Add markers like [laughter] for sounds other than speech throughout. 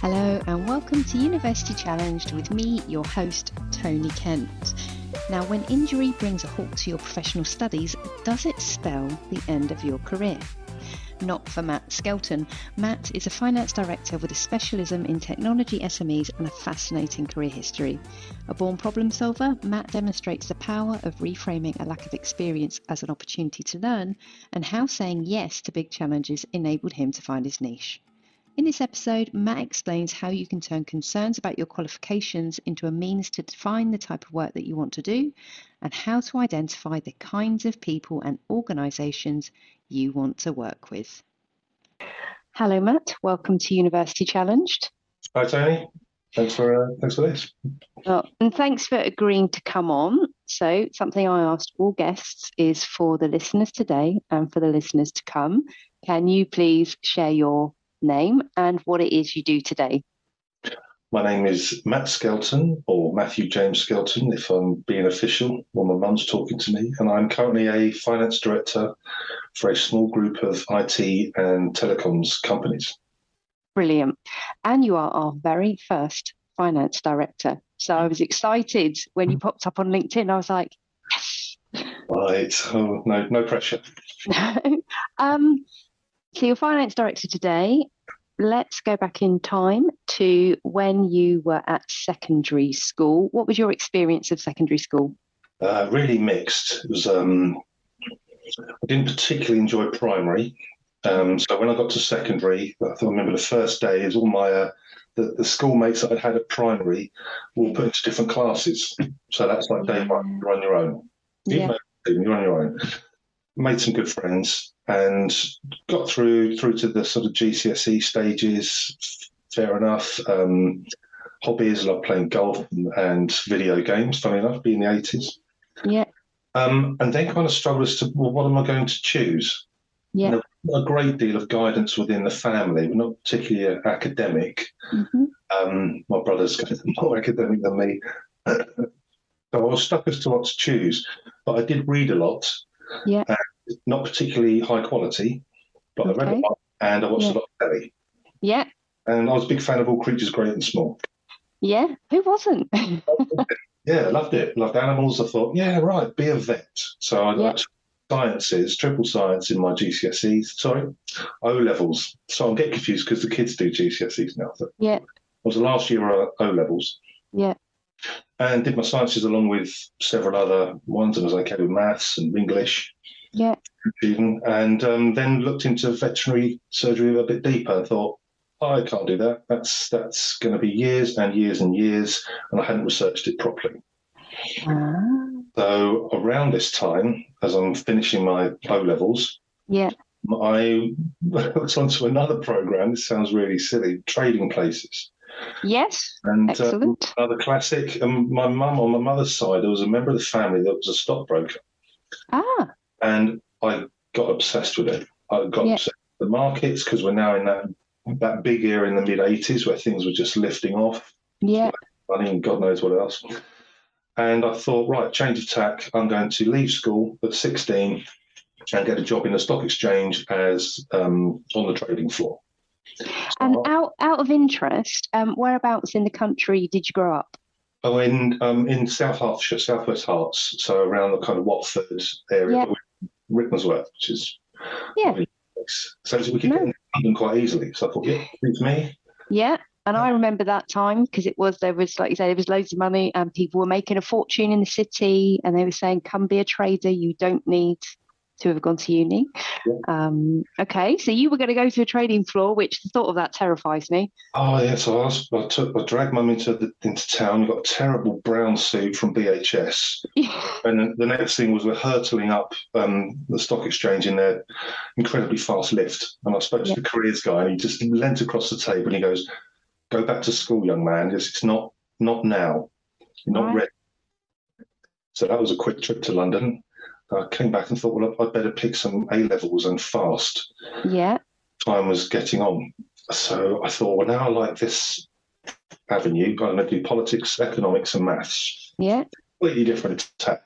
Hello, and welcome to University Challenged with me, your host, Tony Kent. Now, when injury brings a halt to your professional studies, does it spell the end of your career? Not for Matt Skelton. Matt is a finance director with a specialism in technology SMEs and a fascinating career history. A born problem solver, Matt demonstrates the power of reframing a lack of experience as an opportunity to learn and how saying yes to big challenges enabled him to find his niche. In this episode, Matt explains how you can turn concerns about your qualifications into a means to define the type of work that you want to do and how to identify the kinds of people and organisations you want to work with. Hello, Matt. Welcome to University Challenged. Hi, Tony. Thanks for uh, thanks for this. Oh, and thanks for agreeing to come on. So, something I asked all guests is for the listeners today and for the listeners to come. Can you please share your name and what it is you do today. My name is Matt Skelton, or Matthew James Skelton, if I'm being official, when my mum's talking to me. And I'm currently a finance director for a small group of IT and telecoms companies. Brilliant. And you are our very first finance director. So I was excited when you popped up on LinkedIn. I was like, yes. Right. Oh, no, no pressure. [laughs] um, so you're finance director today. Let's go back in time to when you were at secondary school. What was your experience of secondary school? Uh, really mixed. It was. Um, I didn't particularly enjoy primary. Um, so when I got to secondary, I, I remember the first day is all my uh, the, the schoolmates that I'd had at primary were put into different classes. So that's like day one, you're on your own. Yeah. You're on your own. Made some good friends and got through through to the sort of GCSE stages. Fair enough. Um, hobbies like playing golf and video games. Funny enough, being the eighties. Yeah. Um, and then kind of struggled as to well, what am I going to choose? Yeah. a great deal of guidance within the family, but not particularly academic. Mm-hmm. Um, my brother's more [laughs] academic than me. [laughs] so I was stuck as to what to choose, but I did read a lot. Yeah not particularly high quality, but okay. I read a lot and I watched yeah. a lot of telly. Yeah. And I was a big fan of All Creatures Great and Small. Yeah, who wasn't? [laughs] yeah, loved it. Loved animals. I thought, yeah, right, be a vet. So I yeah. sciences, triple science in my GCSEs. Sorry, O levels. So I'm getting confused because the kids do GCSEs now. So yeah. It was the last year of O levels. Yeah. And did my sciences along with several other ones, and was okay with maths and English. Even, and um, then looked into veterinary surgery a bit deeper. And thought, oh, I can't do that. That's that's going to be years and years and years, and I hadn't researched it properly. Ah. So around this time, as I'm finishing my O levels, yeah, I looked onto another program. This sounds really silly. Trading places. Yes, and uh, excellent. Uh, another classic. Um, my mum on my mother's side, there was a member of the family that was a stockbroker. Ah and I got obsessed with it. I got yeah. obsessed with the markets because we're now in that that big era in the mid '80s where things were just lifting off. Yeah, money and God knows what else. And I thought, right, change of tack. I'm going to leave school at 16 and get a job in the stock exchange as um, on the trading floor. And out out of interest, um, whereabouts in the country did you grow up? Oh, in um, in South Hertfordshire, Southwest Herts, so around the kind of Watford area. Yeah. Rickmansworth, which is yeah. So we could no. get London quite easily. So I thought, yeah, it's me. Yeah. And I remember that time because it was there was like you say there was loads of money and people were making a fortune in the city and they were saying come be a trader you don't need to have gone to uni. Yeah. Um, okay, so you were going to go to a trading floor, which the thought of that terrifies me. Oh yeah, so I, was, I took I dragged mum into the, into town. We got a terrible brown suit from BHS, [laughs] and the next thing was we're hurtling up um, the stock exchange in their incredibly fast lift. And I spoke to yeah. the careers guy, and he just leant across the table and he goes, "Go back to school, young man. It's, it's not not now. You're not right. ready." So that was a quick trip to London. I came back and thought, well, I'd better pick some A levels and fast. Yeah. Time was getting on. So I thought, well, now I like this avenue. I'm going to do politics, economics, and maths. Yeah. Completely different tack.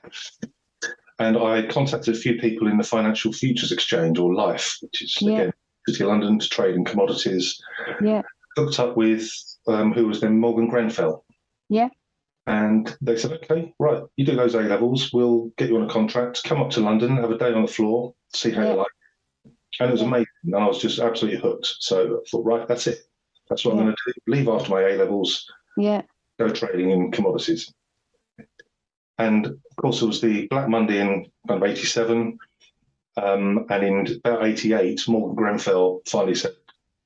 And I contacted a few people in the Financial Futures Exchange or LIFFE, which is, yeah. again, City of London to trade in commodities. Yeah. hooked up with um, who was then Morgan Grenfell. Yeah. And they said, okay, right, you do those A levels, we'll get you on a contract, come up to London, have a day on the floor, see how Yeah. you like. And it was amazing. And I was just absolutely hooked. So I thought, right, that's it. That's what I'm going to do. Leave after my A levels, Yeah. go trading in commodities. And of course, it was the Black Monday in kind of 87. Um, and in about 88, Morgan Grenfell finally said,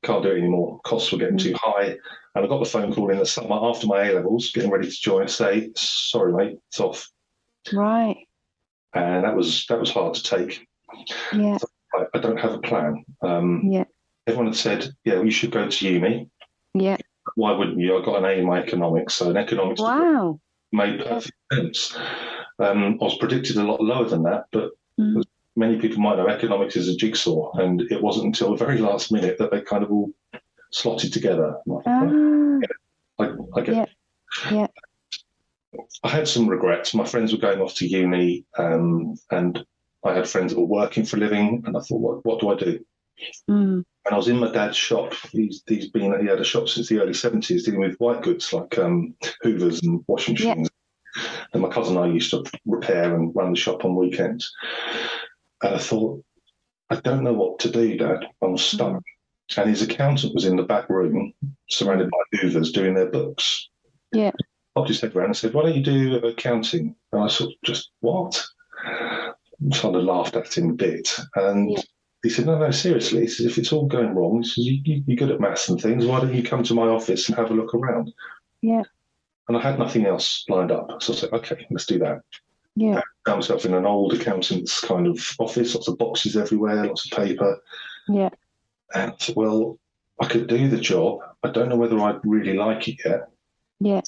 can't do it anymore. Costs were getting too high. And I got the phone call in the summer after my A levels, getting ready to join, say, sorry, mate, it's off. Right. And that was that was hard to take. Yeah. I, I don't have a plan. Um, Yeah. everyone had said, yeah, well, you should go to uni. Yeah. Why wouldn't you? I got an A in my economics, so an economics Wow. made perfect sense. Um, I was predicted a lot lower than that, but Mm. Many people might know, economics is a jigsaw, and it wasn't until the very last minute that they kind of all slotted together. Ah. I, I get Yeah. Yeah. I had some regrets. My friends were going off to uni, um, and I had friends that were working for a living, and I thought, what, what do I do? Mm. And I was in my dad's shop. He's, he's been he had a shop since the early seventies, dealing with white goods like um, Hoovers and washing Yeah. machines. And my cousin and I used to repair and run the shop on weekends. And I thought, I don't know what to do, Dad. I'm stuck. And his accountant was in the back room, surrounded by Hoovers, doing their books. Yeah. Popped his head around and said, "Why don't you do uh, accounting?" And I sort of just what? Kind of laughed at him a bit, and Yeah. he said, "No, no, seriously." He says, "If it's all going wrong, he says, you, you, you're good at maths and things. Why don't you come to my office and have a look around?" Yeah. And I had nothing else lined up, so I said, "Okay, let's do that." Yeah. Found myself in an old accountant's kind of office, lots of boxes everywhere, lots of paper. Yeah. And well, I could do the job. I don't know whether I really like it yet. Yeah.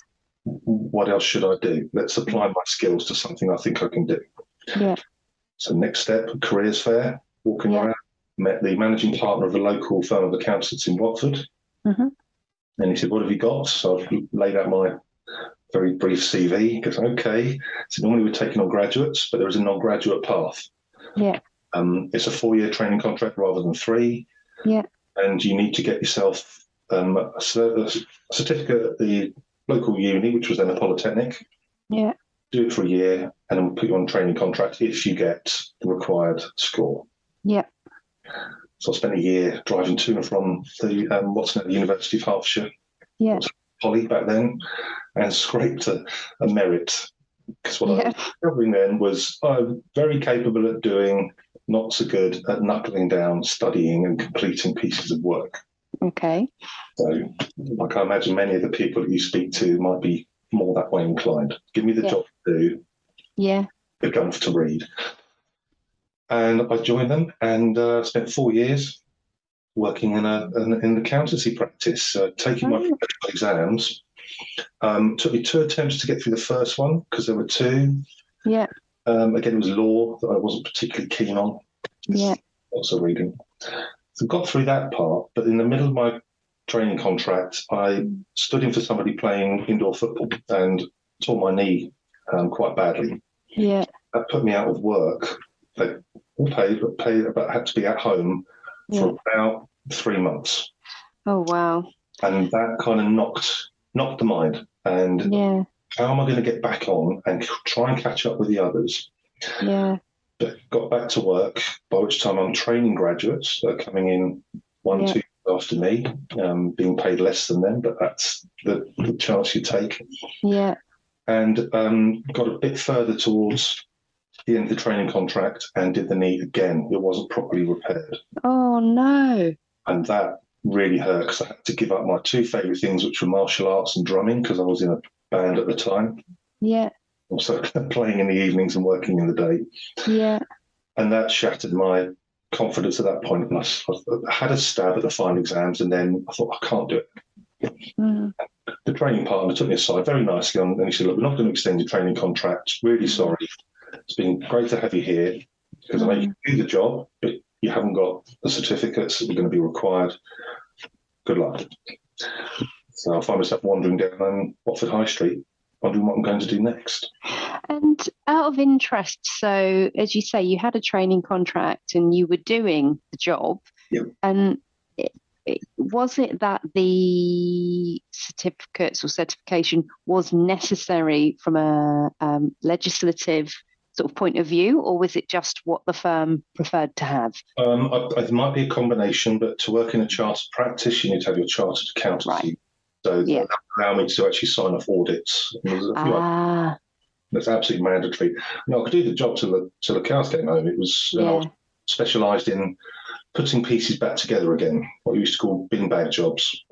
What else should I do? Let's apply my skills to something I think I can do. Yeah. So next step, careers fair, walking Yeah. around, met the managing partner of a local firm of accountants in Watford. Mhm. And he said, what have you got? So I've laid out my very brief CV. He goes, okay. So normally we're taking on graduates, but there is a non-graduate path. Yeah. Um, it's a four-year training contract rather than three. Yeah. And you need to get yourself um, a, a certificate at the local uni, which was then a polytechnic. Yeah. Do it for a year, and then we'll put you on training contract if you get the required score. Yeah. So I spent a year driving to and from the um, what's now the University of Hertfordshire, Yeah. Poly back then, and scraped a, a merit. Because what I was discovering then was I'm very capable at doing, not so good at knuckling down, studying, and completing pieces of work. Okay. So, like I imagine many of the people that you speak to might be more that way inclined. Give me the Yeah. job to do, Yeah. the gun to read. And I joined them and uh, spent four years working in a in, in accountancy practice, uh, taking my Oh. professional exams. Um, took me two attempts to get through the first one because there were two. Yeah. Um, again, it was law that I wasn't particularly keen on. Yeah. Also reading. So got through that part, but in the middle of my training contract, I stood in for somebody playing indoor football and tore my knee um, quite badly. Yeah. That put me out of work. They all paid, but paid, but had to be at home Yeah. for about three months, Oh wow. and that kind of knocked knocked the mind. And Yeah. how am I going to get back on and try and catch up with the others? Yeah. But got back to work, by which time I'm training graduates that are coming in one, Yeah. two years after me, um, being paid less than them, but that's the, the chance you take. Yeah. And um, got a bit further towards the end of the training contract and did the knee again. It wasn't properly repaired. Oh no. And that really hurt because I had to give up my two favourite things, which were martial arts and drumming, because I was in a band at the time. Yeah. Also [laughs] playing in the evenings and working in the day. Yeah. and that shattered my confidence at that point. And I had a stab at the final exams, and then I thought I can't do it. Mm. The training partner took me aside very nicely, and he said, "Look, we're not going to extend your training contract. Really sorry. It's been great to have you here because I know you can do the job, but you haven't got the certificates that are going to be required. Good luck." So I find myself wandering down Watford High Street, wondering what I'm going to do next. And out of interest, so as you say, you had a training contract and you were doing the job, Yeah. and was it that the certificates or certification was necessary from a um, legislative sort of point of view, or was it just what the firm preferred to have? Um, it might be a combination, but to work in a chartered practice, you need to have your chartered accountancy. Right. So yeah. that allowed me to actually sign off audits. Ah. That's absolutely mandatory. No, I could do the job till the till the cows came home. It was, yeah. I was specialised in putting pieces back together again, what we used to call bin bag jobs. [laughs]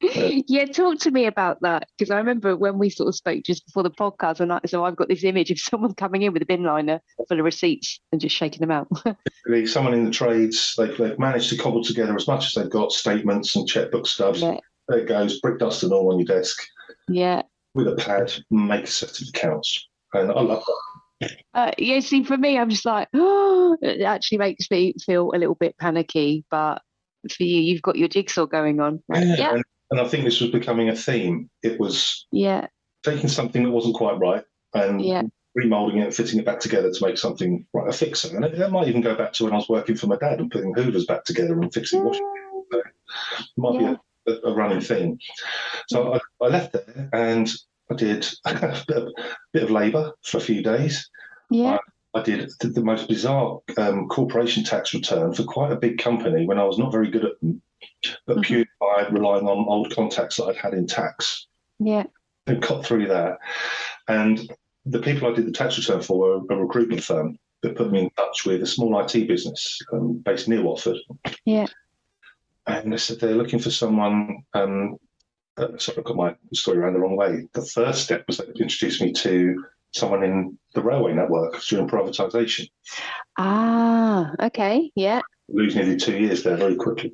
yeah, talk to me about that because I remember when we sort of spoke just before the podcast, and I, so I've got this image of [laughs] someone coming in with a bin liner full of receipts and just shaking them out. [laughs] someone in the trades, they've, they've managed to cobble together as much as they've got statements and checkbook stubs. Yeah. There it goes, brick dust and all on your desk. Yeah. With a pad, make a set of accounts. And I love that. Uh, yeah, see, for me, I'm just like, oh, [gasps] it actually makes me feel a little bit panicky. But for you, you've got your jigsaw going on. Right? Yeah. yeah. And, and, I think this was becoming a theme. It was yeah taking something that wasn't quite right and yeah. remolding it, fitting it back together to make something right, a fixer. And that might even go back to when I was working for my dad and putting hoovers back together and fixing washing. So it might yeah. be a, a, running thing. So I, I left there and I did [laughs] a bit of, of labour for a few days. Yeah. I, I did the, the, most bizarre um, corporation tax return for quite a big company when I was not very good at them, but mm-hmm. purely by relying on old contacts that I'd had in tax. Yeah. And cut through that. And the people I did the tax return for were a recruitment firm that put me in touch with a small IT business um, based near Watford. Yeah. And they said they're looking for someone um, uh, sorry, I got my story around the wrong way. The first step was they introduced me to someone in the railway network during privatisation. Ah, okay, yeah. Lose nearly two years there very quickly.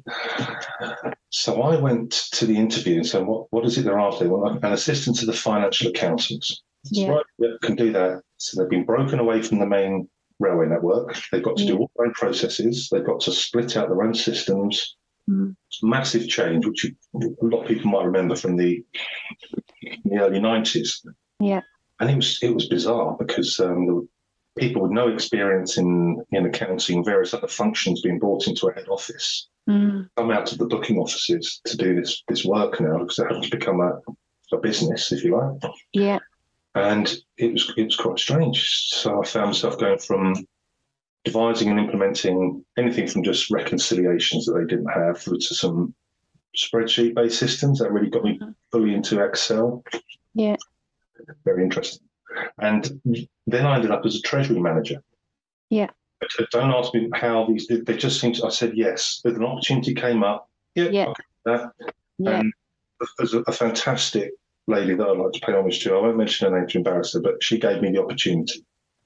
So I went to the interview and said, "What what is it they're after?" Well, an assistant to the financial accountants. Yeah. Right, yeah, can do that. So they've been broken away from the main railway network. They've got to yeah. do all their own processes. They've got to split out their own systems. Mm. Massive change, which a lot of people might remember from the, the early nineties. Yeah, and it was it was bizarre because um, there were people with no experience in in accounting, various other functions being brought into a head office, mm. come out of the booking offices to do this this work now because have to become a, a business, if you like. Yeah, and it was it was quite strange. So I found myself going from devising and implementing anything from just reconciliations that they didn't have through to some spreadsheet based systems that really got me mm-hmm. fully into Excel. Yeah. Very interesting. And then I ended up as a treasury manager. Yeah. But don't ask me how these, they just seemed to, I said yes. An opportunity came up. Yeah. Yeah. That. yeah. And there's a, a fantastic lady that I'd like to pay homage to. I won't mention her name to embarrass her, but she gave me the opportunity.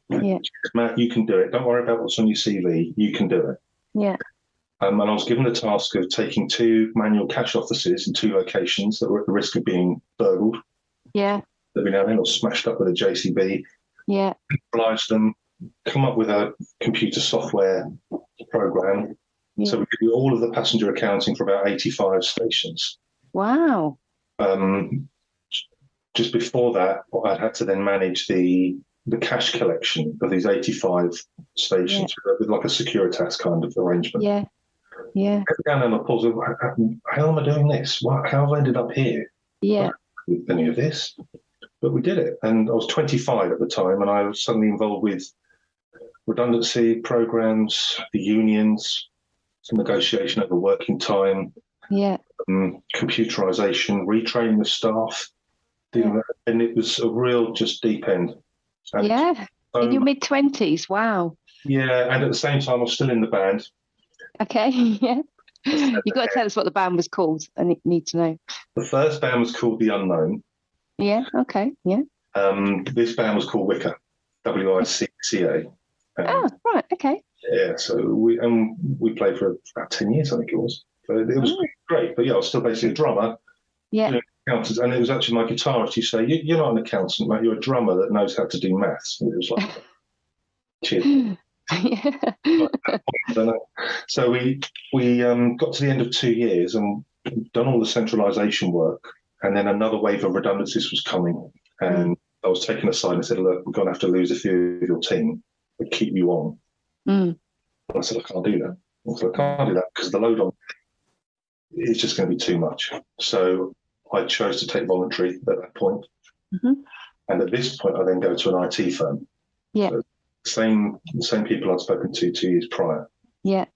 Yeah. Matt, you can do it. Don't worry about what's on your CV. You can do it. Yeah. Um, and I was given the task of taking two manual cash offices in two locations that were at the risk of being burgled. Yeah. Been out or smashed up with a JCB. Yeah. Oblige them, come up with a computer software program. Yeah. So we could do all of the passenger accounting for about 85 stations. Wow. Um, just before that, I had to then manage the the cash collection of these 85 stations yeah. with like a Securitas kind of arrangement. Yeah. Yeah. Down on the pause, how am I doing this? How have I ended up here? Yeah. With any of this? But we did it. And I was 25 at the time, and I was suddenly involved with redundancy programs, the unions, some negotiation over working time, yeah, um, computerization, retraining of staff. Yeah. And it was a real just deep end. And yeah, so, in your mid twenties. Wow. Yeah, and at the same time, I was still in the band. Okay. [laughs] Yeah. You've got to tell us what the band was called. I need to know. The first band was called The Unknown. Yeah. Okay. Yeah. Um, this band was called Wicca, W I C C A. Oh, right. Okay. Yeah. So we and we played for about ten years, I think it was. So it was oh. great. But yeah, I was still basically a drummer. Yeah. You know, and it was actually my guitarist who said, you, "You're not an accountant, mate. You're a drummer that knows how to do maths." And it was like, [laughs] cheers. Uh, so we we um, got to the end of two years and done all the centralisation work, and then another wave of redundancies was coming, and mm. I was taken aside and said, "Look, we're going to have to lose a few of your team, but keep you on." Mm. I said, "I can't do that." I said, "I can't do that because the load on is just going to be too much. So I chose to take voluntary at that point. Mhm. And at this point, I then go to an IT firm. Yeah. So same same people I'd spoken to two years prior. Yeah.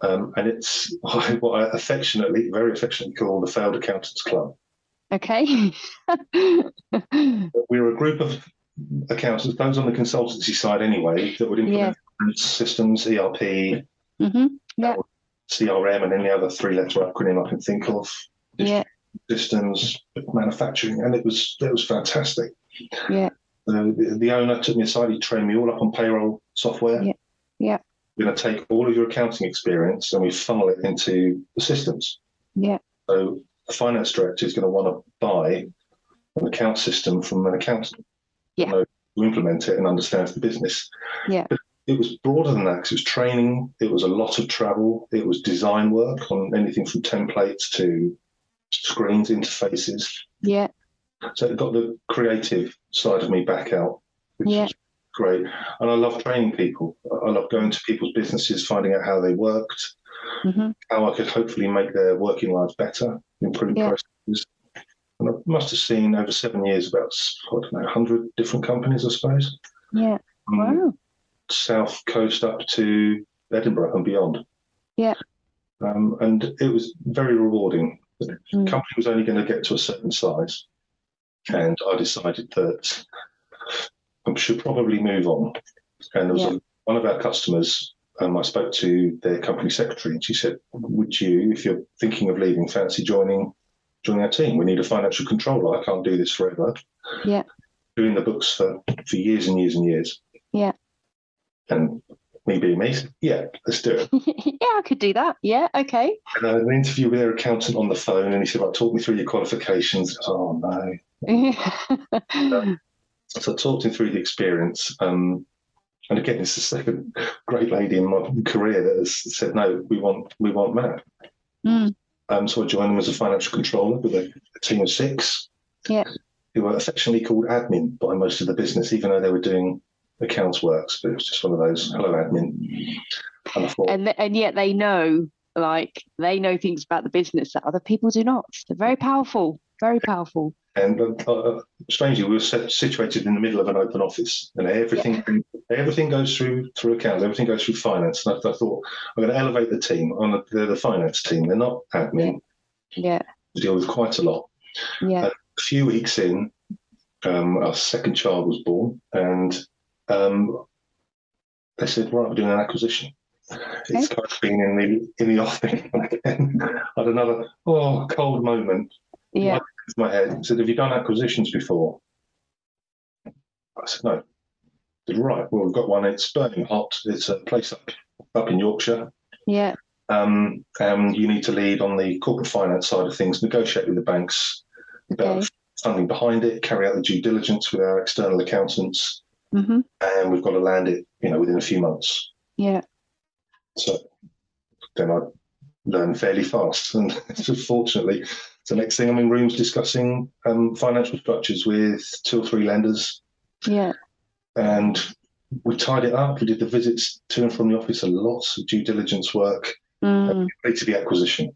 Um, and it's [laughs] what I affectionately, very affectionately call the Failed Accountants Club. Okay. [laughs] We were a group of accountants, those on the consultancy side anyway, that would implement systems, ERP, hmm CRM, and any other three-letter acronym I can think of. Yeah. Systems, manufacturing, and it was it was fantastic. Yeah. Uh, the, the owner took me aside. He trained me all up on payroll software. Yeah. Yeah. We're going to take all of your accounting experience and we funnel it into the systems. Yeah. So the finance director is going to want to buy an account system from an accountant. Yeah. Knows To implement it and understands the business. Yeah. But it was broader than that because it was training. It was a lot of travel. It was design work on anything from templates to screens, interfaces. Yeah. So it got the creative side of me back out, which Yeah. was great. And I love training people. I love going to people's businesses, finding out how they worked, hmm how I could hopefully make their working lives better, improve Yeah. processes. And I must have seen over seven years about, I don't know, 100 different companies, I suppose. Yeah. From Wow. South Coast up to Edinburgh and beyond. Yeah. Um, and it was very rewarding. The Mm. company was only going to get to a certain size. And I decided that I should probably move on. And there was Yeah. a, one of our customers, um, I spoke to their company secretary, and she said, Would you, if you're thinking of leaving, fancy joining joining our team? We need a financial controller. I can't do this forever. Yeah. Doing the books for, for years and years and years. Yeah. And me being me, yeah, let's do it. [laughs] yeah, I could do that. Yeah. Okay. And I had an interview with their accountant on the phone, and he said, "Well, talk me through your qualifications." Was, oh no! [laughs] So I talked him through the experience. Um, and again, it's the second great lady in my career that has said, "No, we want we want Matt." Mm. Um, so I joined them as a financial controller with a, a team of six. Yeah. Who were affectionately called admin by most of the business, even though they were doing accounts works. But it was just one of those, "Hello, admin." And thought, and th- and yet they know, like they know things about the business that other people do not. They're very powerful. Very powerful. And uh, uh, strangely, we were set, situated in the middle of an open office, and everything everything goes through through accounts, everything goes through finance. And I, I thought I'm going to elevate the team. On the, they're the finance team. They're not admin. Yeah. They deal with quite a lot. Yeah. A few weeks in, um, our second child was born, and um, they said, "Right, we're doing an acquisition." It's kind of been in the in the offing. [laughs] And I had another oh cold moment Yeah. into my head and said, Have you done acquisitions before? I said, No. Said, right, well, we've got one. It's burning hot. It's a place up, up in Yorkshire. Yeah. Um, and you need to lead on the corporate finance side of things, negotiate with the banks about Okay. funding behind it, carry out the due diligence with our external accountants, hmm and we've got to land it, you know, within a few months. Yeah. So then I learned fairly fast. [laughs] And so fortunately, the next thing I'm in rooms discussing um, financial structures with two or three lenders. Yeah. And we tied it up. We did the visits to and from the office, and lots of due diligence work, Mm. completed the acquisition,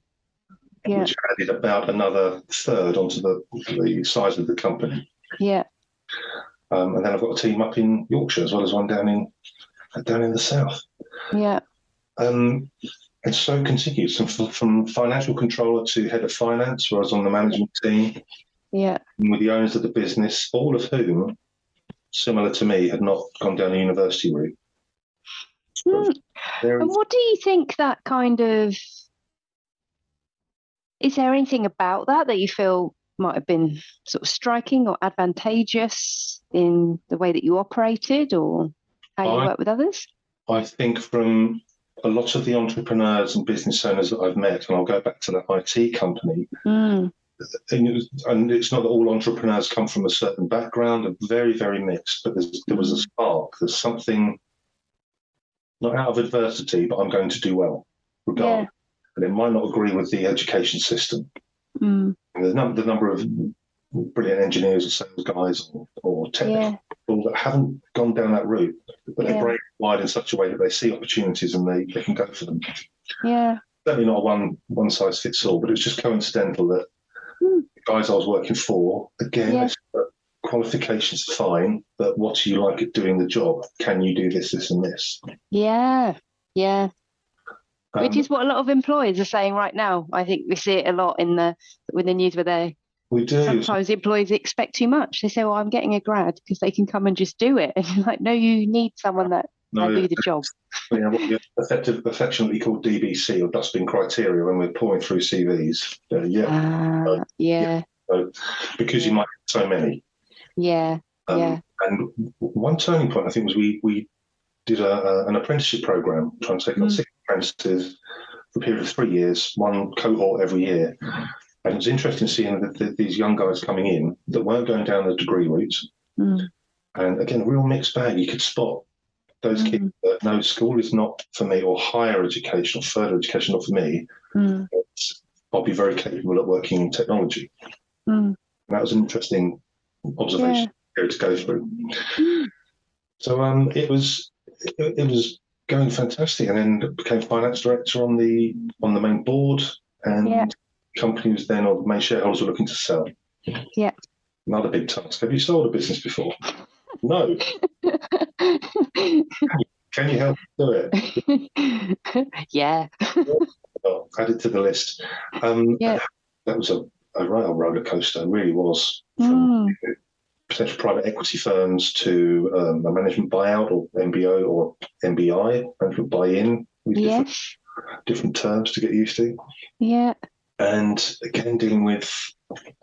Yeah. which added about another third onto the, the size of the company. Yeah. Um, and then I've got a team up in Yorkshire as well as one down in down in the south. Yeah. Um, and so continues from, from financial controller to head of finance, where I was on the management team Yeah. with the owners of the business, all of whom, similar to me, had not gone down the university route. Mm. And what do you think that kind of is there anything about that that you feel might have been sort of striking or advantageous in the way that you operated or how you I- work with others? I think, from a lot of the entrepreneurs and business owners that I've met, and I'll go back to that IT company, Mm. And, it was, and it's not that all entrepreneurs come from a certain background, they're very, very mixed, but there's, there was a spark. There's something, not out of adversity, but I'm going to do well, regardless. And it might not agree with the education system. Mm. The, num- the number of brilliant engineers or sales guys or, or technical Yeah. people that haven't gone down that route, but Yeah. they're brain wide in such a way that they see opportunities and they, they can go for them. Yeah. certainly not a one one size fits all, but it was just coincidental that. The guys I was working for, again, Yeah. qualifications are fine, but what do you like at doing the job? Can you do this, this, and this? Yeah. Yeah. Which Um, is what a lot of employers are saying right now. I think we see it a lot in the with the news where they we do. sometimes employees expect too much. They say, "Well, I'm getting a grad because they can come and just do it." [laughs] And you're like, "No, you need someone that No, can do the job." you know, what we effective, affectionately called DBC or dustbin criteria when we're pouring through CVs. Uh, yeah, Ah, yeah, because you might have so many. yeah, Um, Yeah. And one turning point, I think, was we we did a, a, an apprenticeship program, trying to take on Mm. six apprentices for a period of three years, one cohort every year. And it was interesting seeing that the, these young guys coming in that weren't going down the degree route. Mm. And again, a real mixed bag. You could spot those Mm. kids that no, school is not for me, or higher education or further education not for me. Mm. But I'll be very capable at working in technology. Mm. That was an interesting observation here to go through. Mm. So um, it was it, it was going fantastic, and then became finance director on the on the main board, and Yeah. company was then or the main shareholders were looking to sell. Yeah. Another big task. Have you sold a business before? No. [laughs] [laughs] Can you help do it? [laughs] yeah, Oh, added to the list. Um, Yeah. That was a, a real roller coaster. It really was. Mm. potential private equity firms to um, a management buyout or MBO or MBI, management buy-in, with different, yes, different terms to get used to. yeah, And again, dealing with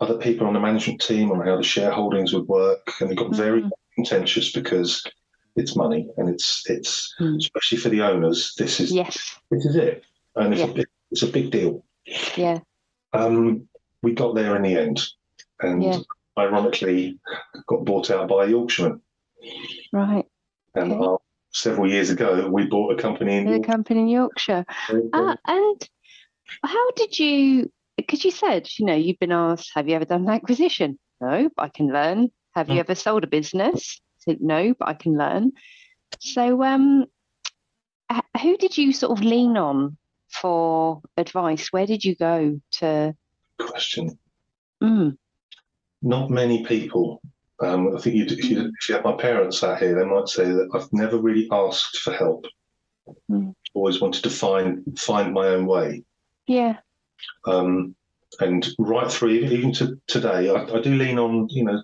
other people on the management team on how the shareholdings would work, and it got very Mm. Contentious because it's money and it's it's Mm. especially for the owners. This is yes, this is it, and it's Yeah. a big, it's a big deal. yeah, Um, we got there in the end, and Yeah. ironically, got bought out by a Yorkshireman. right. And Okay. uh, several years ago, we bought a company in The York- company in Yorkshire. Uh, and how did you? Because you said, you know, you've been asked, have you ever done an acquisition? No, I can learn. Have you Mm. ever sold a business? I said, no, but I can learn. So, um, who did you sort of lean on for advice? Where did you go to? question. Mm, Not many people. Um, I think you'd, if, you, if you had my parents sat here, they might say that I've never really asked for help. Mm. Always wanted to find find my own way. yeah, Um, and right through, even to today, I, I do lean on you know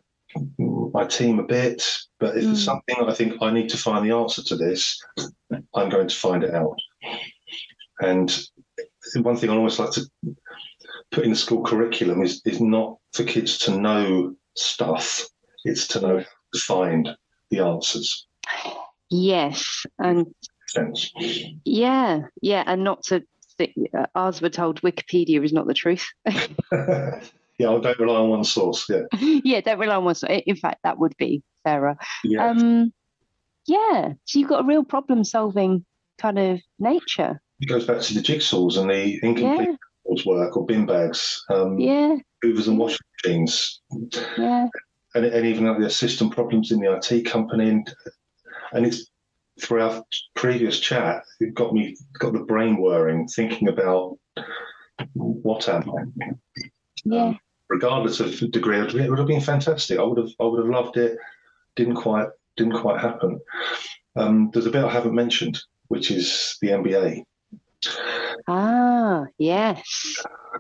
my team a bit. But if Mm. there's something that I think I need to find the answer to this, I'm going to find it out. And one thing I always like to put in the school curriculum is is not for kids to know stuff; it's to know to find the answers. yes, and Sense. yeah, yeah, and not to. Think, uh, ours were told Wikipedia is not the truth. [laughs] yeah, I don't rely on one source. Yeah, [laughs] yeah, don't rely on one. source. In fact, that would be fairer. yeah. Um, yeah. So you've got a real problem solving kind of nature. it goes back to the jigsaws and the incomplete Yeah. work or bin bags, um, Yeah. hoovers and washing machines, Yeah. and, and even like the system problems in the IT company. And, and it's through our previous chat, it got me got the brain whirring, thinking about what am I. Yeah. Um, regardless of the degree, it would have been fantastic. I would have, I would have loved it. Didn't quite, didn't quite happen. Um, there's a bit I haven't mentioned, which is the MBA. Ah, yes.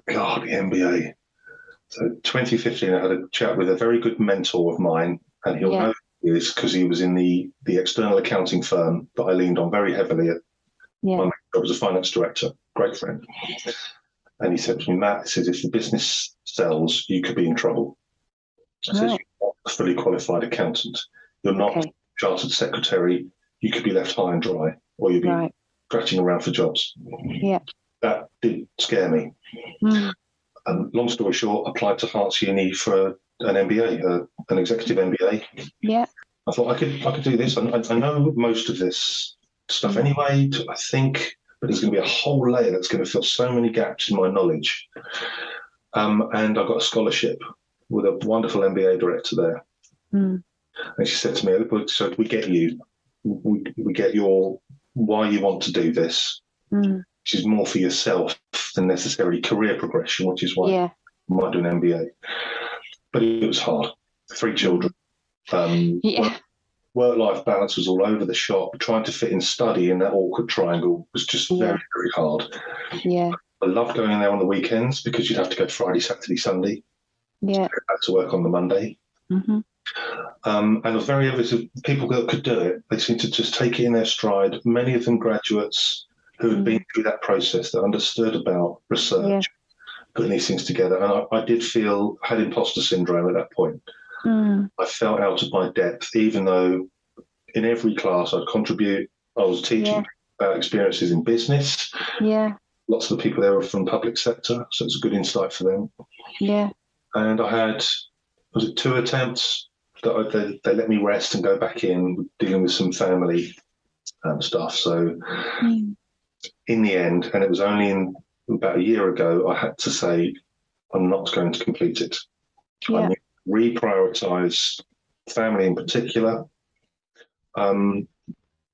God, the MBA. So 2015, I had a chat with a very good mentor of mine, and he'll Yeah. know this because he was in the the external accounting firm that I leaned on very heavily at Yeah. my job as a finance director. Great friend. And he said to me, Matt, he says, if the business sells, you could be in trouble. He says, you're not a fully qualified accountant. You're not Okay. chartered secretary. You could be left high and dry, or you'd be Right. scratching around for jobs. Yeah. That did scare me. Mm. Um, long story short, applied to Herts Uni for an MBA, uh, an executive MBA. Yeah. I thought I could I could do this. I, I know most of this stuff Mm. anyway. I think, but there's going to be a whole layer that's going to fill so many gaps in my knowledge. Um, and I got a scholarship with a wonderful MBA director there, Mm. and she said to me, "So we get you. We, we get your why you want to do this. Mm. which is more for yourself than necessarily career progression, which is why Yeah. you might do an MBA. But it was hard. Three children. Um, Yeah. Work life balance was all over the shop. Trying to fit in study in that awkward triangle was just Yeah. very, very hard. Yeah. I loved going in there on the weekends because you'd have to go Friday, Saturday, Sunday, Yeah. back to work on the Monday. Mm-hmm. Um, and it was very obvious that people that could do it, they seemed to just take it in their stride. Many of them graduates who had Mm. been through that process that understood about research, Yeah. putting these things together. And I, I did feel, had imposter syndrome at that point. Mm. I felt out of my depth, even though in every class I'd contribute. I was teaching Yeah. about experiences in business. Yeah. Lots of the people there were from public sector, so it's a good insight for them. Yeah. And I had, was it two attempts that I, they, they let me rest and go back in dealing with some family um, stuff. So Mm. in the end, and it was only in about a year ago, I had to say, I'm not going to complete it. Yeah. I need to reprioritize family in particular, um,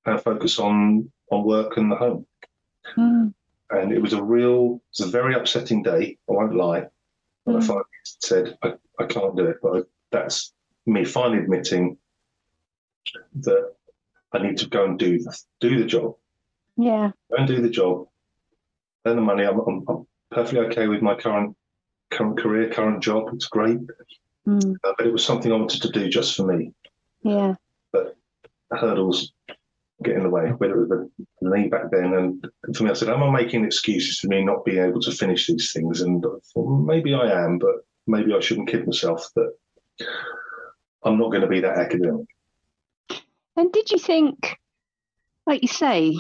and focus on on work and the home. Mm. And it was a real, it was a very upsetting day. I won't lie. When I Mm. finally said I, I can't do it, but I, that's me finally admitting that I need to go and do the, do the job. Yeah. Go and do the job. Earn the money. I'm, I'm, I'm perfectly okay with my current current career, current job. It's great, Mm. uh, but it was something I wanted to do just for me. Yeah. But hurdles get in the way, whether it was the knee back then. And for me, I said, Am I making excuses for me not being able to finish these things? And I thought, maybe I am, but maybe I shouldn't kid myself that I'm not going to be that academic. And did you think, like you say,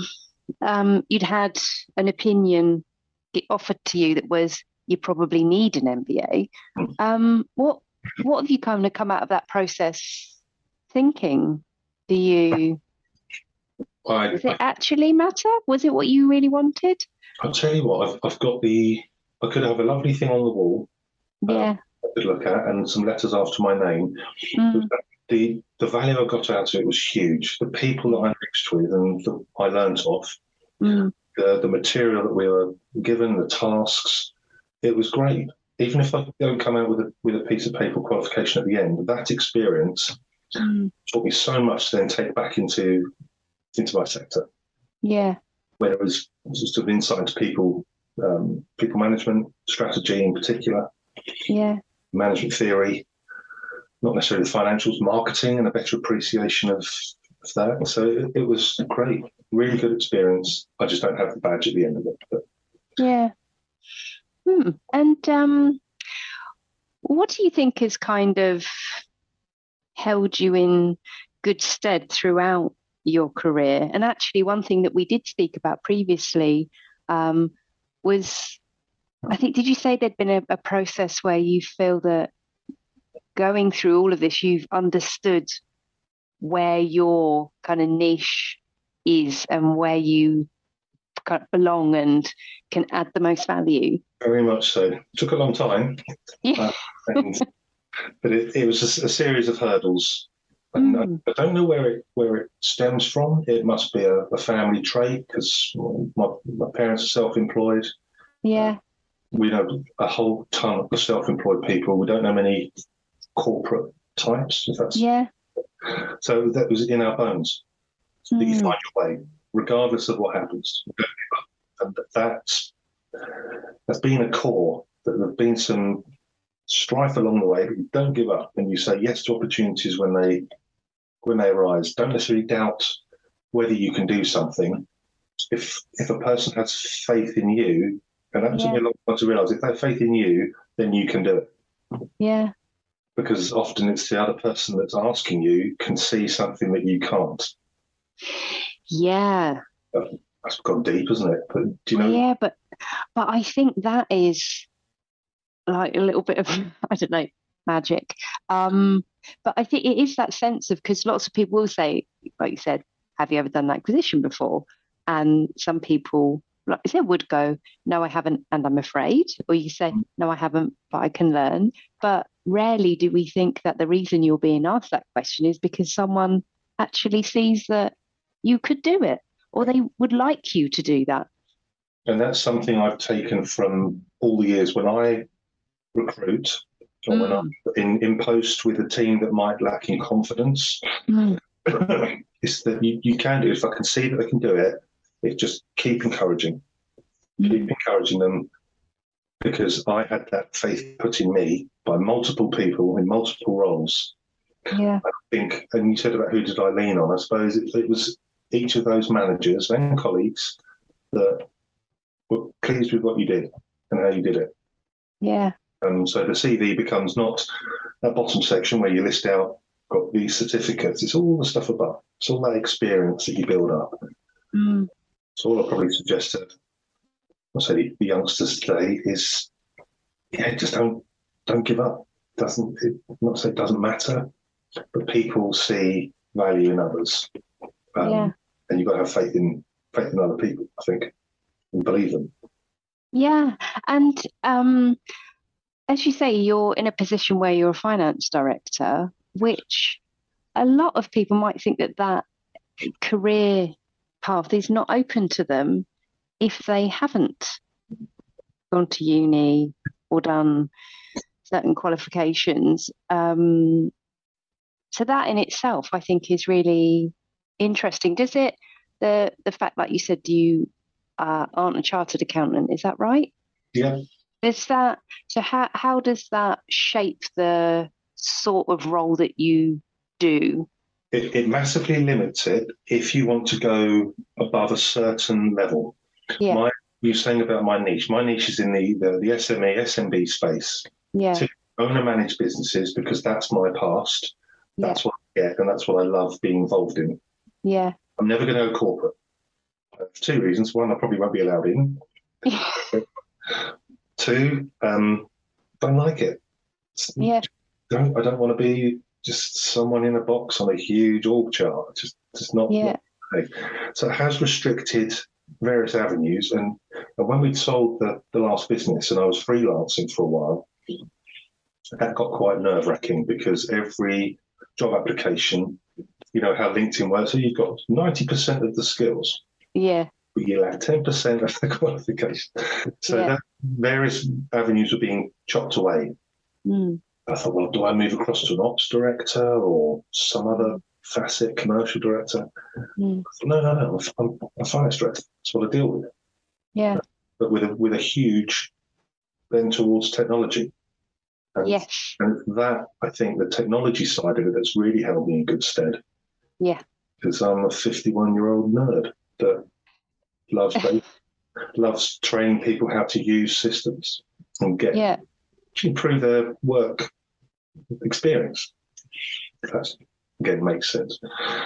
um, you'd had an opinion offered to you that was you probably need an MBA? Mm. Um, what what have you kind of come out of that process thinking? Do you I, does it actually matter? Was it what you really wanted? I'll tell you what, I've, I've got the, I could have a lovely thing on the wall Yeah. I could look at and some letters after my name. Mm. The, the value I got out of it was huge. The people that I mixed with and that I learned of, Mm. the, the material that we were given, the tasks, it was great. Even if I don't come out with a with a piece of paper qualification at the end, that experience Mm. taught me so much to then take back into into my sector, Yeah. where it was just an insight into people, um, people management, strategy in particular, Yeah. management theory, not necessarily the financials, marketing, and a better appreciation of, of that. So it, it was great, really good experience. I just don't have the badge at the end of it. But Yeah. Hmm. And um, what do you think has kind of held you in good stead throughout your career? And actually, one thing that we did speak about previously um, was, I think, did you say there'd been a, a process where you feel that going through all of this, you've understood where your kind of niche is and where you kind of belong and can add the most value? very much so. It took a long time, Yeah. and, but it, it was a series of hurdles. And I- Mm. I don't know where it where it stems from. It must be a, a family trait because my, my parents are self-employed. Yeah. We know a whole ton of self-employed people. We don't know many corporate types. If that's Yeah. so, that was in our bones. That you Mm. find your way, regardless of what happens. Don't give up. And that's that's been a core. That there've been some strife along the way, but you don't give up, and you say yes to opportunities when they when they arise. Don't necessarily doubt whether you can do something. If if a person has faith in you, and that took me a long time to realise, if they have faith in you, then you can do it. Yeah. Because often it's the other person that's asking you can see something that you can't. Yeah. That's gone deep, isn't it? But do you know? Yeah, but but I think that is like a little bit of [laughs] I don't know magic. Um, but I think it is that sense of because lots of people will say, like you said, have you ever done that acquisition before? And some people, like I said, would go, no, I haven't, and I'm afraid. Or you say, no, I haven't, but I can learn. But rarely do we think that the reason you're being asked that question is because someone actually sees that you could do it, or they would like you to do that. and that's something I've taken from all the years when I recruit or when I'm in, in post with a team that might lack in confidence. Mm. [clears throat] is that you, you can do it. If I can see that they can do it, it's just keep encouraging, keep encouraging them because I had that faith put in me by multiple people in multiple roles. Yeah. I think, and you said about who did I lean on? I suppose it, it was each of those managers and colleagues that were pleased with what you did and how you did it. Yeah. And so the CV becomes not that bottom section where you list out got these certificates. It's all the stuff above. It's all that experience that you build up. Mm. So all I probably suggest to I say the youngsters today is yeah, just don't don't give up. Doesn't it, not say it doesn't matter, but people see value in others. Um, Yeah. And you've got to have faith in faith in other people, I think, and believe them. Yeah, and um, as you say, you're in a position where you're a finance director, which a lot of people might think that that career path is not open to them if they haven't gone to uni or done certain qualifications. Um, so that in itself, I think, is really interesting. Does it the the fact that you said you uh, aren't a chartered accountant, is that right? Yeah. Is that so? How how does that shape the sort of role that you do? It, it massively limits it if you want to go above a certain level. Yeah. My, you're saying about my niche. My niche is in the, the, the SME, SMB space. Yeah, to owner managed businesses because that's my past. yeah, That's what I get, and that's what I love being involved in. Yeah, I'm never going to go corporate. For two reasons. One, I probably won't be allowed in. [laughs] Two, um, don't like it. Yeah, Don't, I don't want to be just someone in a box on a huge org chart. Just, just not. yeah, not- so it has restricted various avenues. And, and when we'd sold the, the last business and I was freelancing for a while, that got quite nerve wracking because every job application, you know how LinkedIn works, so you've got 90% of the skills, yeah, but you lack 10% of the [laughs] qualification. So Yeah. that various avenues were being chopped away. mm, I thought, well, do I move across to an ops director or some other facet, commercial director? mm, No, no, no. I'm a finance director. That's what I deal with. yeah, But with a with a huge bend towards technology. And, yes, and that I think the technology side of it that's really held me in good stead. Yeah. Because I'm a 51 year old nerd that loves [laughs] loves training people how to use systems and get yeah, to improve their work experience. If that's again makes sense.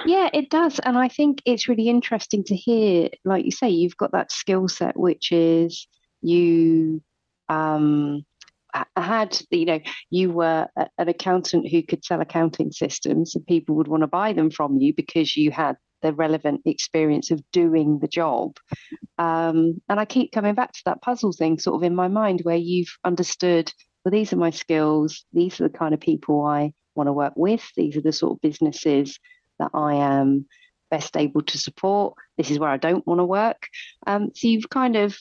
yeah. It does, and I think it's really interesting to hear, like you say, you've got that skill set, which is you um had you know you were an accountant who could sell accounting systems and people would want to buy them from you because you had the relevant experience of doing the job. Um, and i keep coming back to that puzzle thing sort of in my mind where you've understood well these are my skills these are the kind of people i want to work with these are the sort of businesses that i am best able to support this is where i don't want to work. Um, so you've kind of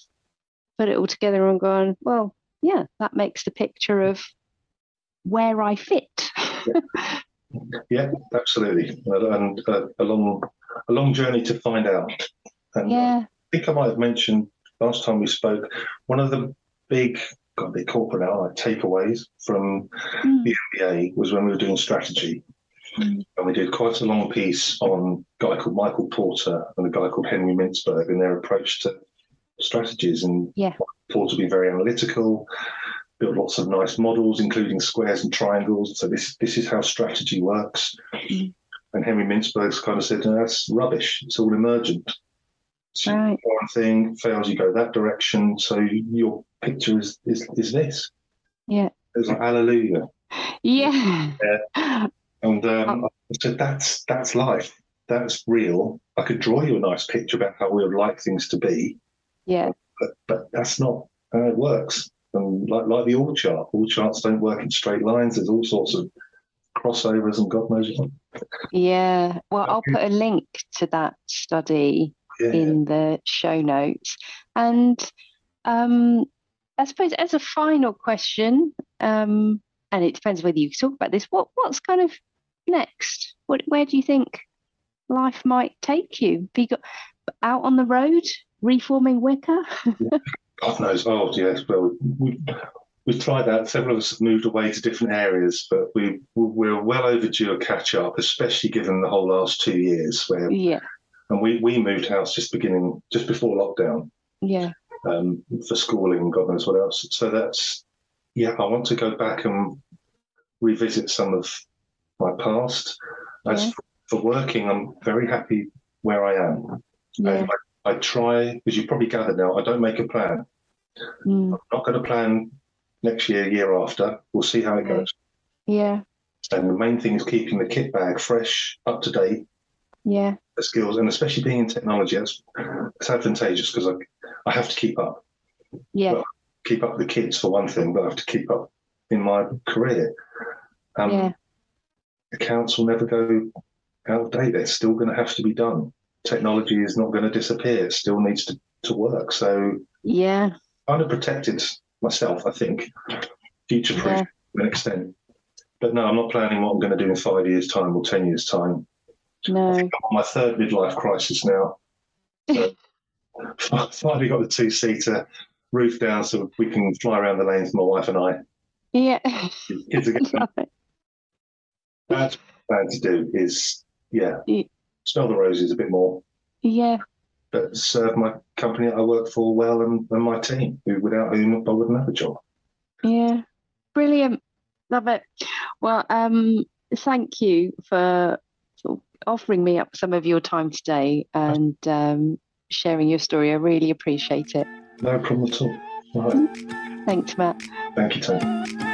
put it all together and gone well yeah, that makes the picture of where I fit. [laughs] Yeah, absolutely, and uh, a long a long journey to find out. And yeah, I think I might have mentioned last time we spoke one of the big God, they corporate now like takeaways from Mm, the MBA was when we were doing strategy. Mm. And we did quite a long piece on a guy called Michael Porter and a guy called Henry Mintzberg and their approach to strategies. And Yeah. Porter being very analytical, built lots of nice models, including squares and triangles. So this this is how strategy works. Mm. And Henry Mintzberg's kind of said, no, that's rubbish. It's all emergent. So Right. one thing fails, you go that direction. So your picture is is, is this. Yeah. It's like hallelujah. yeah, And um, Oh. I said, that's that's life. That's real. I could draw you a nice picture about how we would like things to be, yeah, but but that's not how it works. And like like the org chart, org charts don't work in straight lines. There's all sorts of crossovers and God knows what. yeah. Well, I'll put a link to that study Yeah. in the show notes. And um, I suppose as a final question, um, and it depends whether you talk about this, what what's kind of next? What where do you think life might take you? Have you got out on the road reforming Wicker? God knows. Oh, yes. Well, we, we've tried that. Several of us have moved away to different areas, but we we're well overdue a catch up, especially given the whole last two years. Where yeah, and we we moved house just beginning just before lockdown yeah, um, for schooling and God knows what else. So that's yeah. I want to go back and revisit some of my past. As Yeah. for working, I'm very happy where I am. yeah. And I, I try, as you probably gathered now, I don't make a plan. Mm, I'm not going to plan next year, year after. We'll see how it goes. yeah, And the main thing is keeping the kit bag fresh, up to date, yeah, the skills, and especially being in technology, that's it's advantageous because I, I have to keep up. yeah, Well, Keep up with the kids for one thing, but I have to keep up in my career. Um, yeah, Accounts will never go out of date. They're still going to have to be done. Technology is not going to disappear. It still needs to, to work. So yeah, kind of protected myself, I think, future proof Yeah. to an extent. But no, I'm not planning what I'm going to do in five years' time or 10 years' time. no, I'm on my third midlife crisis now. [laughs] So finally got the two seater roof down so we can fly around the lanes, my wife and I. yeah. Kids are getting [laughs] That's what I plan to do is, Yeah. Smell the roses a bit more, yeah, but serve my company that I work for well and, and my team, who without whom I wouldn't have a job. yeah. Brilliant. Love it. Well, um, thank you for offering me up some of your time today and um, sharing your story. I really appreciate it. No problem at all. All right. Thanks, Matt. Thank you, Tony.